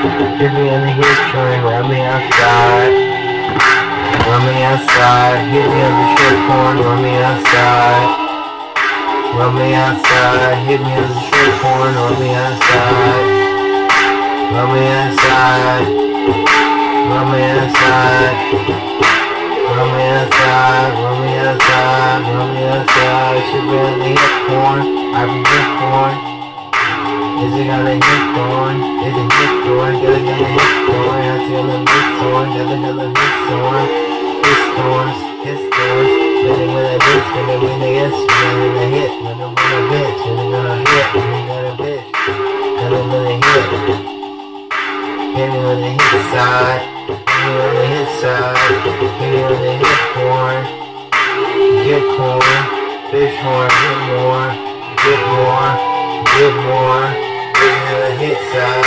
Give me in the history, let me outside. Let me outside. Hit me on the short porn, let me outside. Let me outside. Hit me on the short porn, let me outside. Let me outside. Let me outside. Let me outside, let me outside, let me outside. Should be on the hip porn, I've been hip. Is it gonna hit going? Is it hit going? Get a gonna get going? I feel a hit going. Never, a get going. Hit stores, hit stores. When it, when it hits, when it, when it hits, when it, when it hit, when it, when it bitch, when it gonna hit, when it gonna bitch, when it, when hit. Hit it on hit side, hit it on hit side, hit it on hit horn. Get corn, fish horn, get more, get more, get more hit side.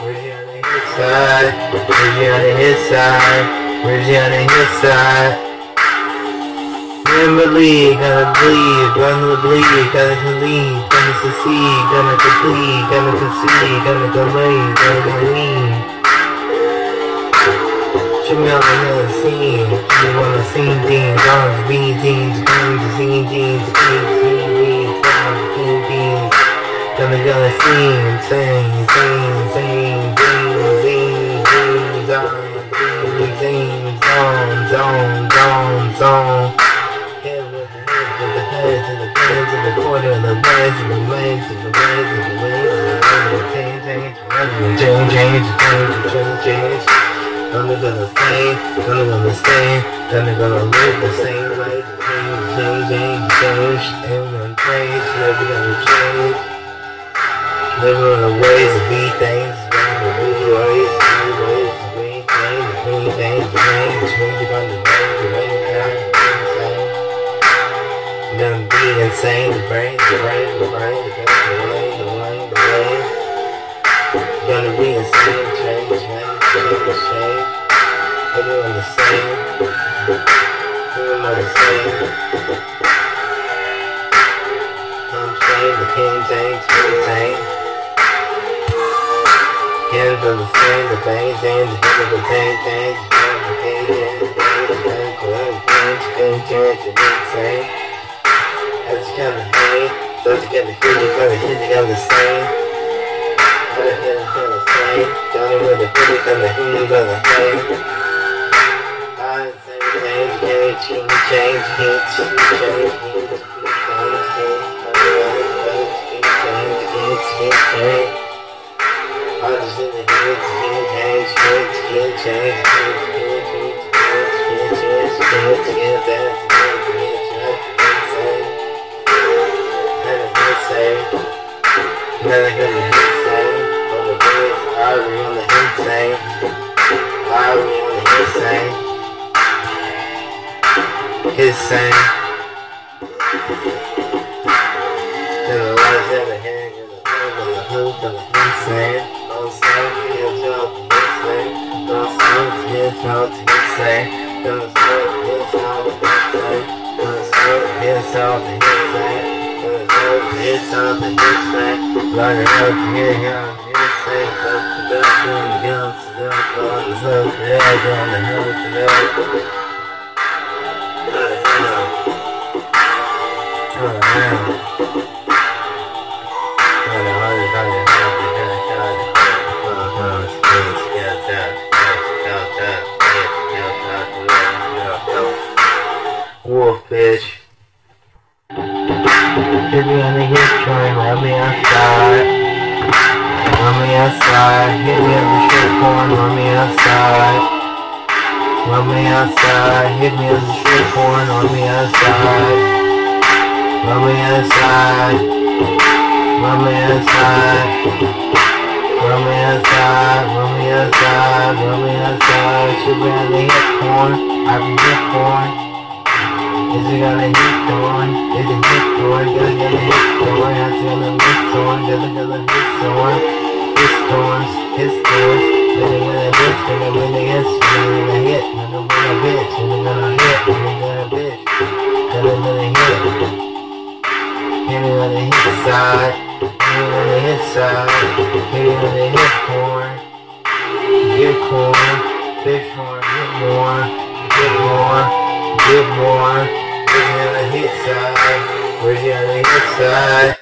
Where's you on the hit side? Where's you on the hit side? Where's you on the hit side? Gonna bleed, gonna bleed, gonna bleed, gonna bleed, gonna succeed, gonna complete, gonna concede, gonna delay, gonna believe. Show me all the hell scene, you wanna see things, dogs, bean jeans, beans, bean jeans, beans, bean things, dogs, bean things. Gonna gonna sing, sing, sing, sing, sing, sing, sing, zone, sing, zone, zone, zone, zone. Head with the head, with the head, to the head, to the quarter, the legs, to the legs, to the legs, to the legs, to the change, change, change, change, change, change, change. Gonna gonna stay, gonna gonna stay, gonna gonna live the same way, change, change, change, change, and then change, never gonna change. Living the ways to be things, the new ways, new ways be things, new things, change, change on the way, the way, insane. Gonna be insane, the brain, the brain, the brain, the brain, the way, the way. Gonna be insane, change, change, change, change. Everyone the same. Everyone the same. I'm saying the king, change, change. Hands on the stand, the bang, the hit of the bang, bang, the bang, the bang, the bang, the bang, the bang, the bang, the bang, the bang, As you kind of hang, so you got the hit, you got the the same. Got the hit, you got the same. Johnny with the hit, you got the hit, you got the hang. I say change, change, change, change, change, change, change, change, His. Then the lights at the hand, and the hood, and the hoop, and the. his out insane. Those his out insane. Those his out insane. Those his out insane. Running up here, young insane. But the best thing comes to the phone. The first day on the hill to know. Not a hell. Not a hell. bitch. Put me on the hit train, let me outside. Let me outside. Hit me on the strip porn, let me outside. Let me outside, hit me on the strip porn, let me outside. Let me outside. Let me outside. Let me outside, let me outside, let me outside. Shoot me on the hit porn, I can get porn. Is it gonna hit the one? Is it hit the one? Gonna gonna hit the one? I'm gonna hit the one. Gonna gonna hit the one. Hit the ones, hit the ones. Gonna gonna hit, gonna win the hits, gonna gonna hit, gonna win a bitch, gonna gonna hit, gonna gonna bitch, gonna gonna hit. Hit it on the hit side, hit it on the hit side, hit it on the hit corn, hit corn, bitch horn, hit more, hit more, hit more. We're the hit side, we're on the hit side.